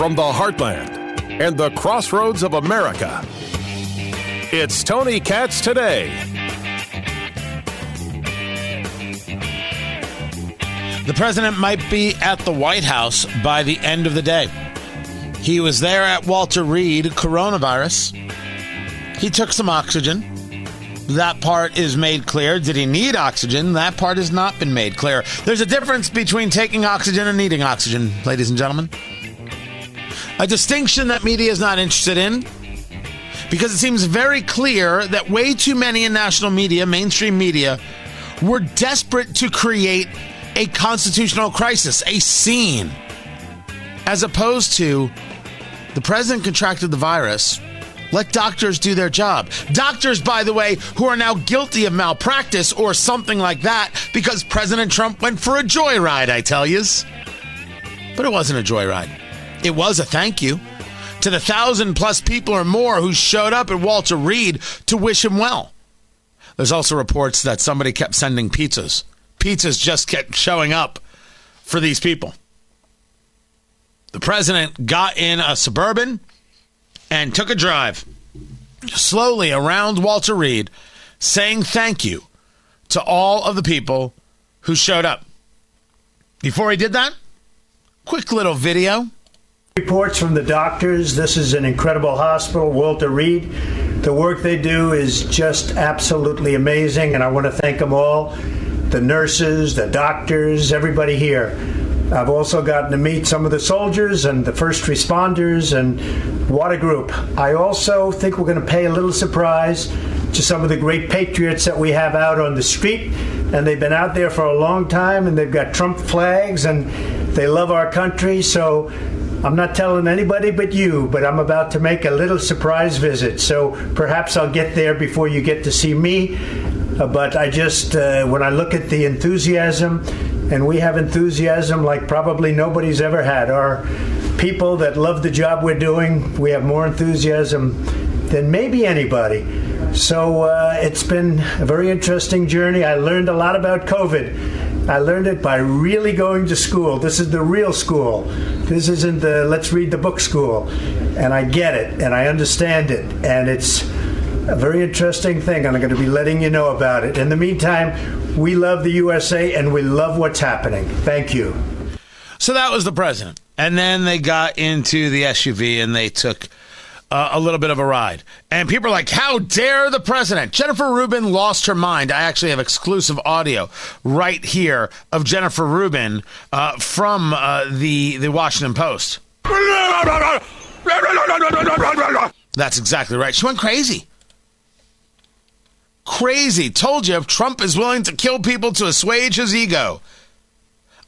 from the heartland and the crossroads of America. It's Tony Katz today. The president might be at the White House by the end of the day. He was there at Walter Reed coronavirus. He took some oxygen. That part is made clear. Did he need oxygen? That part has not been made clear. There's a difference between taking oxygen and needing oxygen, ladies and gentlemen. A distinction that media is not interested in because it seems very clear that way too many in national media, mainstream media, were desperate to create a constitutional crisis, a scene, as opposed to the president contracted the virus let doctors do their job. Doctors, by the way, who are now guilty of malpractice or something like that because President Trump went for a joyride, I tell yous. But it wasn't a joyride. It was a thank you to the thousand plus people or more who showed up at Walter Reed to wish him well. There's also reports that somebody kept sending pizzas. Pizzas just kept showing up for these people. The president got in a suburban and took a drive slowly around Walter Reed, saying thank you to all of the people who showed up. Before he did that, quick little video. Reports from the doctors. This is an incredible hospital, Walter Reed. The work they do is just absolutely amazing, and I want to thank them all the nurses, the doctors, everybody here. I've also gotten to meet some of the soldiers and the first responders, and what a group. I also think we're going to pay a little surprise to some of the great patriots that we have out on the street, and they've been out there for a long time, and they've got Trump flags, and they love our country. So I'm not telling anybody but you, but I'm about to make a little surprise visit. So perhaps I'll get there before you get to see me. Uh, but I just, uh, when I look at the enthusiasm, and we have enthusiasm like probably nobody's ever had. Our people that love the job we're doing, we have more enthusiasm than maybe anybody. So uh, it's been a very interesting journey. I learned a lot about COVID. I learned it by really going to school. This is the real school. This isn't the let's read the book school. And I get it and I understand it. And it's a very interesting thing. I'm going to be letting you know about it. In the meantime, we love the USA and we love what's happening. Thank you. So that was the president. And then they got into the SUV and they took uh, a little bit of a ride. And people are like, how dare the president? Jennifer Rubin lost her mind. I actually have exclusive audio right here of Jennifer Rubin uh, from uh, the, the Washington Post. That's exactly right. She went crazy crazy. Told you if Trump is willing to kill people to assuage his ego.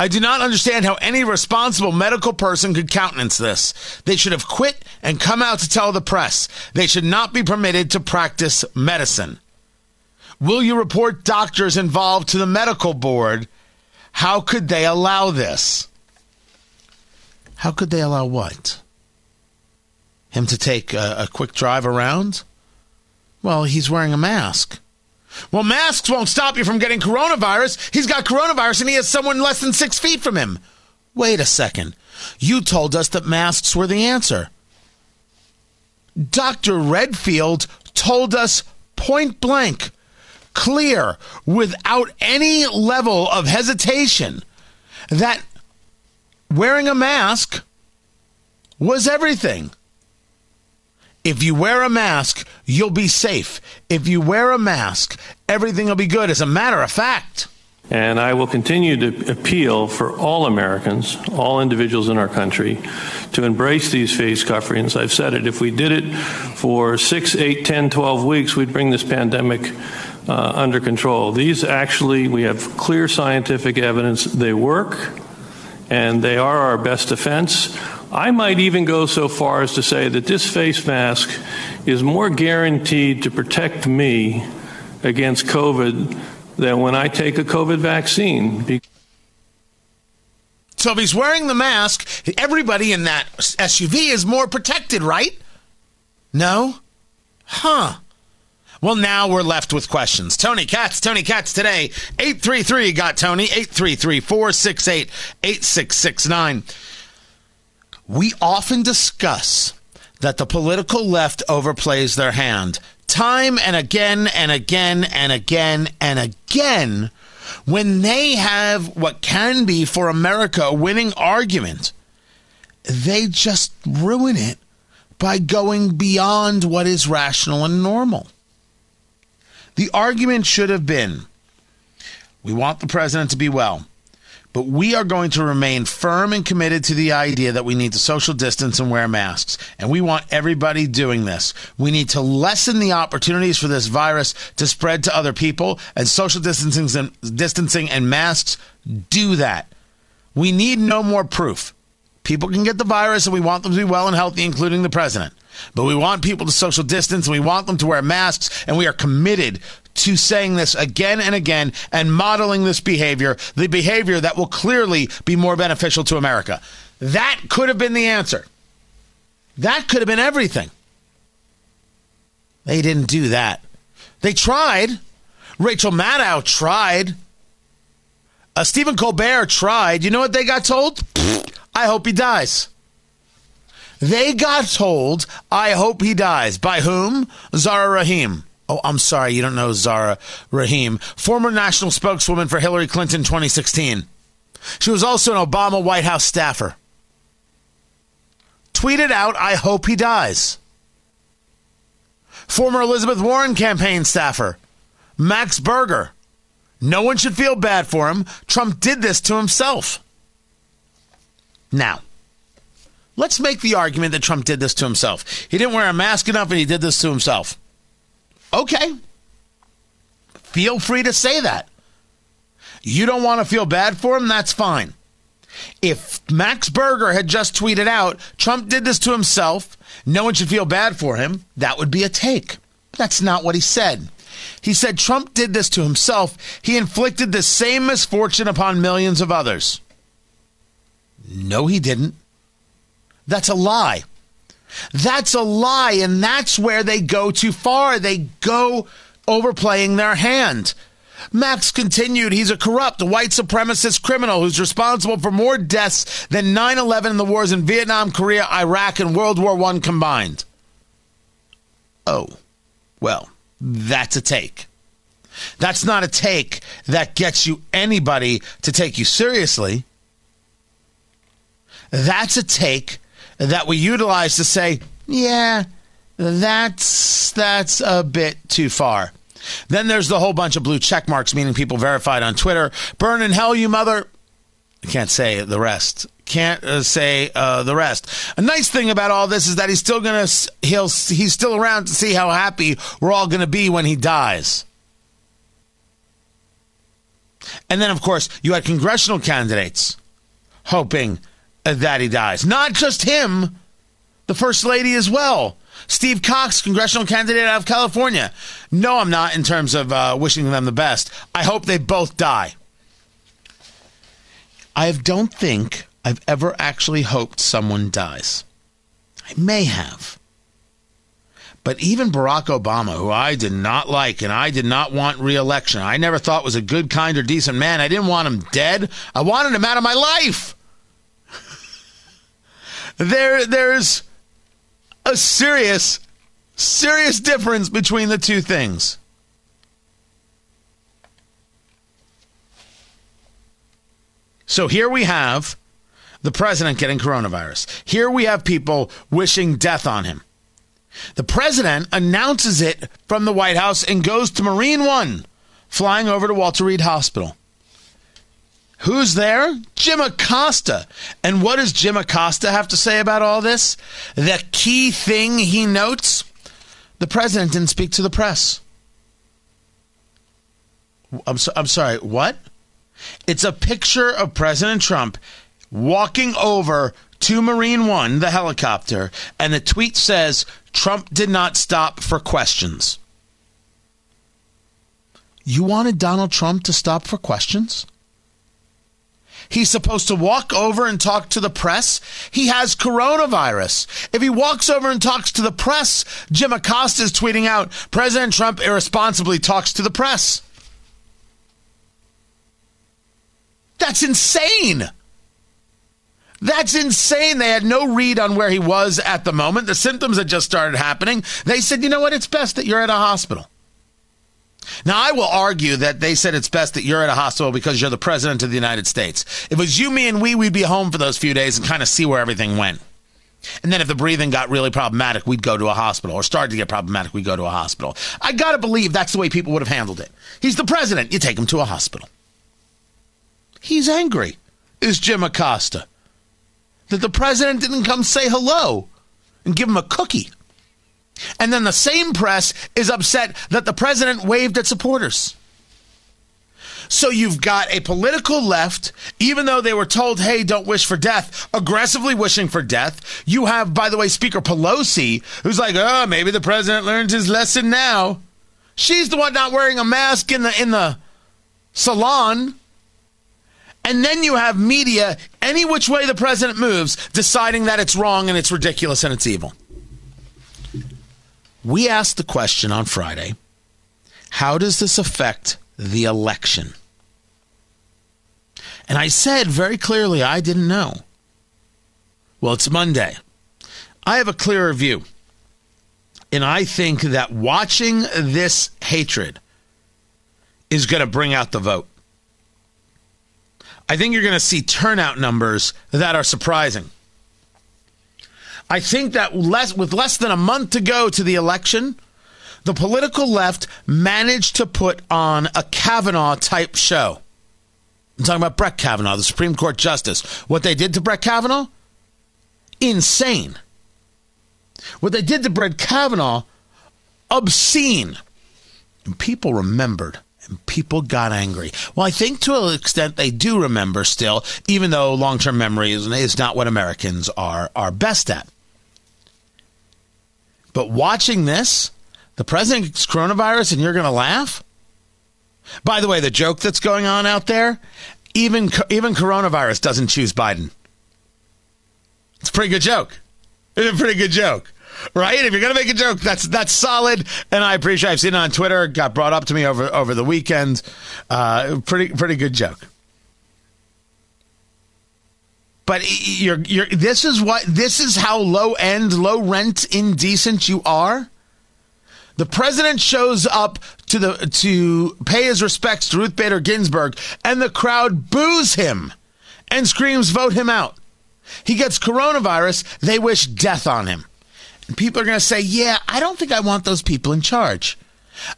I do not understand how any responsible medical person could countenance this. They should have quit and come out to tell the press. They should not be permitted to practice medicine. Will you report doctors involved to the medical board? How could they allow this? How could they allow what? Him to take a, a quick drive around? Well, he's wearing a mask. Well, masks won't stop you from getting coronavirus. He's got coronavirus and he has someone less than six feet from him. Wait a second. You told us that masks were the answer. Dr. Redfield told us point blank, clear, without any level of hesitation, that wearing a mask was everything. If you wear a mask, you'll be safe. If you wear a mask, everything will be good. As a matter of fact. And I will continue to appeal for all Americans, all individuals in our country, to embrace these face coverings. I've said it. If we did it for six, eight, 10, 12 weeks, we'd bring this pandemic uh, under control. These actually, we have clear scientific evidence they work, and they are our best defense. I might even go so far as to say that this face mask is more guaranteed to protect me against COVID than when I take a COVID vaccine. So if he's wearing the mask, everybody in that SUV is more protected, right? No? Huh. Well, now we're left with questions. Tony Katz, Tony Katz today, 833 got Tony, 833 468 8669. We often discuss that the political left overplays their hand time and again and again and again and again when they have what can be for America a winning argument. They just ruin it by going beyond what is rational and normal. The argument should have been we want the president to be well. But we are going to remain firm and committed to the idea that we need to social distance and wear masks. And we want everybody doing this. We need to lessen the opportunities for this virus to spread to other people, and social distancing and, distancing and masks do that. We need no more proof. People can get the virus, and we want them to be well and healthy, including the president. But we want people to social distance and we want them to wear masks, and we are committed to saying this again and again and modeling this behavior, the behavior that will clearly be more beneficial to America. That could have been the answer. That could have been everything. They didn't do that. They tried. Rachel Maddow tried. Uh, Stephen Colbert tried. You know what they got told? I hope he dies. They got told, I hope he dies. By whom? Zara Rahim. Oh, I'm sorry, you don't know Zara Rahim, former national spokeswoman for Hillary Clinton 2016. She was also an Obama White House staffer. Tweeted out, I hope he dies. Former Elizabeth Warren campaign staffer, Max Berger. No one should feel bad for him. Trump did this to himself. Now, let's make the argument that Trump did this to himself. He didn't wear a mask enough and he did this to himself. Okay. Feel free to say that. You don't want to feel bad for him? That's fine. If Max Berger had just tweeted out, Trump did this to himself, no one should feel bad for him, that would be a take. That's not what he said. He said Trump did this to himself. He inflicted the same misfortune upon millions of others. No, he didn't. That's a lie. That's a lie, and that's where they go too far. They go overplaying their hand. Max continued, he's a corrupt, white supremacist criminal who's responsible for more deaths than 9 11 in the wars in Vietnam, Korea, Iraq, and World War I combined. Oh, well, that's a take. That's not a take that gets you anybody to take you seriously. That's a take that we utilize to say, yeah, that's that's a bit too far. Then there's the whole bunch of blue check marks, meaning people verified on Twitter. Burn in hell, you mother. I can't say the rest. Can't uh, say uh, the rest. A nice thing about all this is that he's still gonna he'll he's still around to see how happy we're all gonna be when he dies. And then, of course, you had congressional candidates hoping that he dies. Not just him, the First Lady as well. Steve Cox, congressional candidate out of California. No, I'm not in terms of uh, wishing them the best. I hope they both die. I don't think I've ever actually hoped someone dies. I may have. But even Barack Obama, who I did not like and I did not want reelection, I never thought was a good, kind, or decent man. I didn't want him dead. I wanted him out of my life there there's a serious serious difference between the two things. So here we have the president getting coronavirus. Here we have people wishing death on him. The president announces it from the White House and goes to Marine One, flying over to Walter Reed Hospital. Who's there? Jim Acosta. And what does Jim Acosta have to say about all this? The key thing he notes the president didn't speak to the press. I'm, so, I'm sorry, what? It's a picture of President Trump walking over to Marine One, the helicopter, and the tweet says Trump did not stop for questions. You wanted Donald Trump to stop for questions? He's supposed to walk over and talk to the press. He has coronavirus. If he walks over and talks to the press, Jim Acosta is tweeting out President Trump irresponsibly talks to the press. That's insane. That's insane. They had no read on where he was at the moment. The symptoms had just started happening. They said, you know what? It's best that you're at a hospital. Now, I will argue that they said it's best that you're at a hospital because you're the president of the United States. If it was you, me, and we, we'd be home for those few days and kind of see where everything went. And then if the breathing got really problematic, we'd go to a hospital or started to get problematic, we'd go to a hospital. I got to believe that's the way people would have handled it. He's the president. You take him to a hospital. He's angry, is Jim Acosta, that the president didn't come say hello and give him a cookie. And then the same press is upset that the president waved at supporters. So you've got a political left, even though they were told, hey, don't wish for death, aggressively wishing for death. You have, by the way, Speaker Pelosi, who's like, oh, maybe the president learned his lesson now. She's the one not wearing a mask in the in the salon. And then you have media, any which way the president moves, deciding that it's wrong and it's ridiculous and it's evil. We asked the question on Friday how does this affect the election? And I said very clearly, I didn't know. Well, it's Monday. I have a clearer view. And I think that watching this hatred is going to bring out the vote. I think you're going to see turnout numbers that are surprising. I think that less with less than a month to go to the election, the political left managed to put on a Kavanaugh type show. I'm talking about Brett Kavanaugh, the Supreme Court Justice. What they did to Brett Kavanaugh? Insane. What they did to Brett Kavanaugh? Obscene. And people remembered and people got angry. Well, I think to an extent they do remember still, even though long term memory is, not what Americans are, are best at. But watching this, the president's coronavirus, and you're going to laugh? By the way, the joke that's going on out there, even even coronavirus doesn't choose Biden. It's a pretty good joke. It's a pretty good joke, right? If you're gonna make a joke, that's that's solid, and I appreciate. I've seen it on Twitter. Got brought up to me over over the weekend. Uh, pretty pretty good joke. But you're you're. This is what this is how low end, low rent, indecent you are. The president shows up to the to pay his respects to Ruth Bader Ginsburg, and the crowd boos him and screams, "Vote him out." He gets coronavirus. They wish death on him. And people are going to say, "Yeah, I don't think I want those people in charge.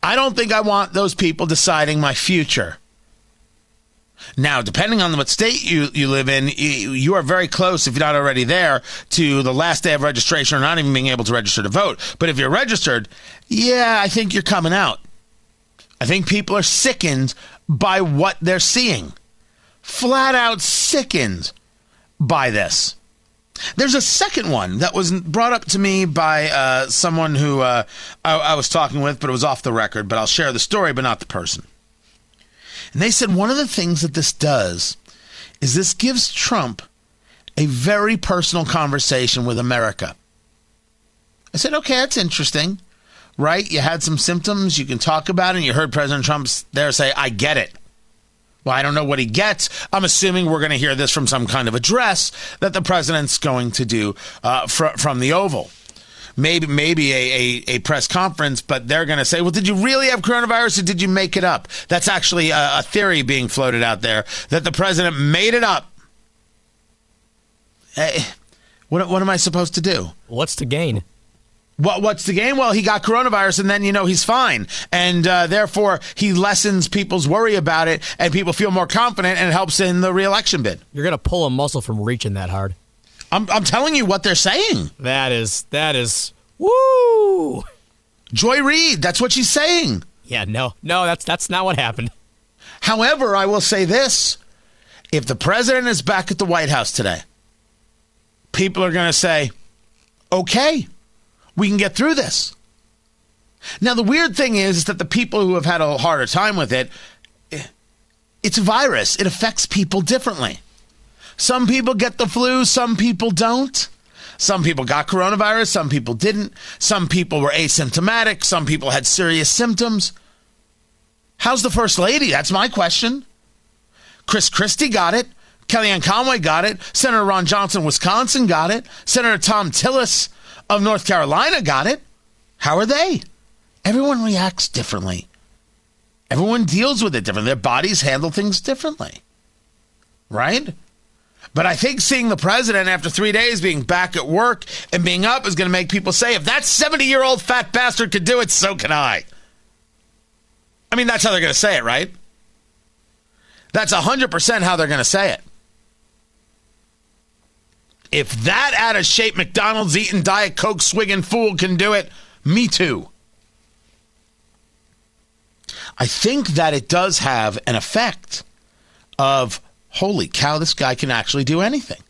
I don't think I want those people deciding my future." Now, depending on what state you, you live in, you are very close, if you're not already there, to the last day of registration or not even being able to register to vote. But if you're registered, yeah, I think you're coming out. I think people are sickened by what they're seeing. Flat out sickened by this. There's a second one that was brought up to me by uh, someone who uh, I, I was talking with, but it was off the record. But I'll share the story, but not the person. And they said one of the things that this does is this gives Trump a very personal conversation with America. I said, okay, that's interesting, right? You had some symptoms, you can talk about it, and you heard President Trump there say, I get it. Well, I don't know what he gets. I'm assuming we're going to hear this from some kind of address that the president's going to do uh, fr- from the Oval maybe maybe a, a, a press conference, but they're going to say, well, did you really have coronavirus or did you make it up? That's actually a, a theory being floated out there that the president made it up. Hey, what, what am I supposed to do? What's the gain? What, what's the game? Well, he got coronavirus, and then you know he's fine, and uh, therefore he lessens people's worry about it, and people feel more confident, and it helps in the reelection bid. You're gonna pull a muscle from reaching that hard. I'm, I'm telling you what they're saying. That is that is woo. Joy Reid, that's what she's saying. Yeah, no, no, that's that's not what happened. However, I will say this: if the president is back at the White House today, people are going to say, "Okay, we can get through this." Now, the weird thing is, is that the people who have had a harder time with it, eh, it's a virus. It affects people differently. Some people get the flu, some people don't. Some people got coronavirus, some people didn't. Some people were asymptomatic, some people had serious symptoms. How's the first lady? That's my question. Chris Christie got it. Kellyanne Conway got it. Senator Ron Johnson, Wisconsin, got it. Senator Thom Tillis of North Carolina got it. How are they? Everyone reacts differently. Everyone deals with it differently. Their bodies handle things differently. Right? But I think seeing the president after three days being back at work and being up is going to make people say, if that 70 year old fat bastard could do it, so can I. I mean, that's how they're going to say it, right? That's 100% how they're going to say it. If that out of shape McDonald's eating Diet Coke swigging fool can do it, me too. I think that it does have an effect of holy cow, this guy can actually do anything.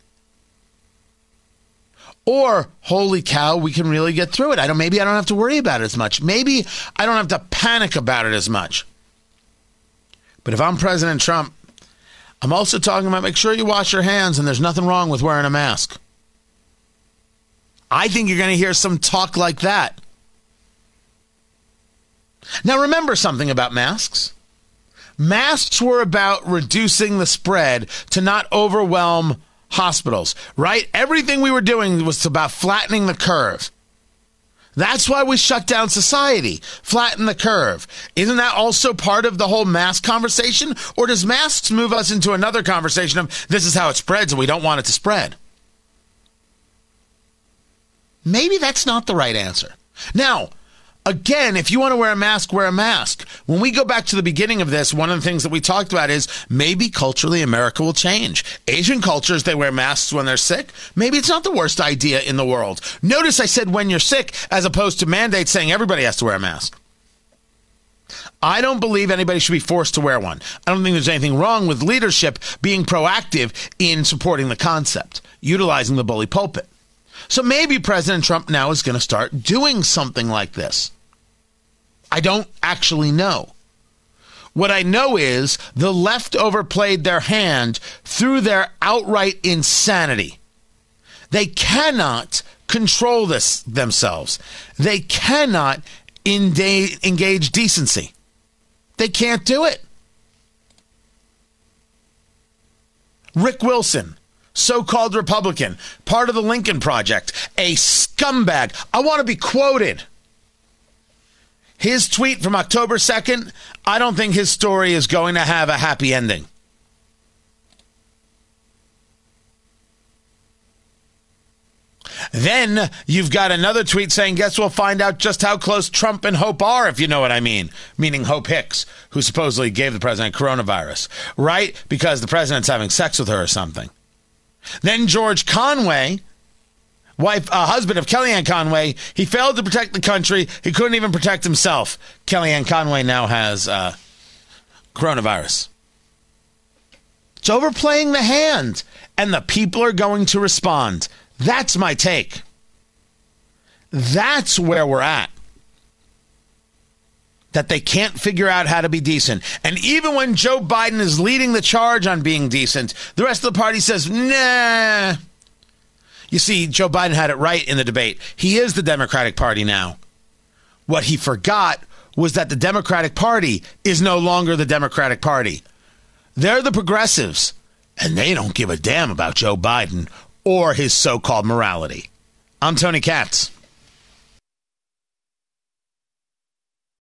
Or holy cow, we can really get through it. I don't maybe I don't have to worry about it as much. Maybe I don't have to panic about it as much. But if I'm President Trump, I'm also talking about make sure you wash your hands and there's nothing wrong with wearing a mask. I think you're going to hear some talk like that. Now, remember something about masks. Masks were about reducing the spread to not overwhelm hospitals, right? Everything we were doing was about flattening the curve. That's why we shut down society, flatten the curve. Isn't that also part of the whole mask conversation? Or does masks move us into another conversation of this is how it spreads and we don't want it to spread? Maybe that's not the right answer. Now, Again, if you want to wear a mask, wear a mask. When we go back to the beginning of this, one of the things that we talked about is maybe culturally America will change. Asian cultures, they wear masks when they're sick. Maybe it's not the worst idea in the world. Notice I said when you're sick as opposed to mandates saying everybody has to wear a mask. I don't believe anybody should be forced to wear one. I don't think there's anything wrong with leadership being proactive in supporting the concept, utilizing the bully pulpit. So maybe President Trump now is going to start doing something like this. I don't actually know. What I know is the left overplayed their hand through their outright insanity. They cannot control this themselves. They cannot engage decency. They can't do it. Rick Wilson, so called Republican, part of the Lincoln Project, a scumbag. I want to be quoted. His tweet from October 2nd, I don't think his story is going to have a happy ending. Then you've got another tweet saying, Guess we'll find out just how close Trump and Hope are, if you know what I mean. Meaning Hope Hicks, who supposedly gave the president coronavirus, right? Because the president's having sex with her or something. Then George Conway wife, uh, husband of Kellyanne Conway. He failed to protect the country. He couldn't even protect himself. Kellyanne Conway now has uh, coronavirus. It's overplaying the hand, and the people are going to respond. That's my take. That's where we're at. That they can't figure out how to be decent. And even when Joe Biden is leading the charge on being decent, the rest of the party says, nah, you see, Joe Biden had it right in the debate. He is the Democratic Party now. What he forgot was that the Democratic Party is no longer the Democratic Party. They're the progressives, and they don't give a damn about Joe Biden or his so called morality. I'm Tony Katz.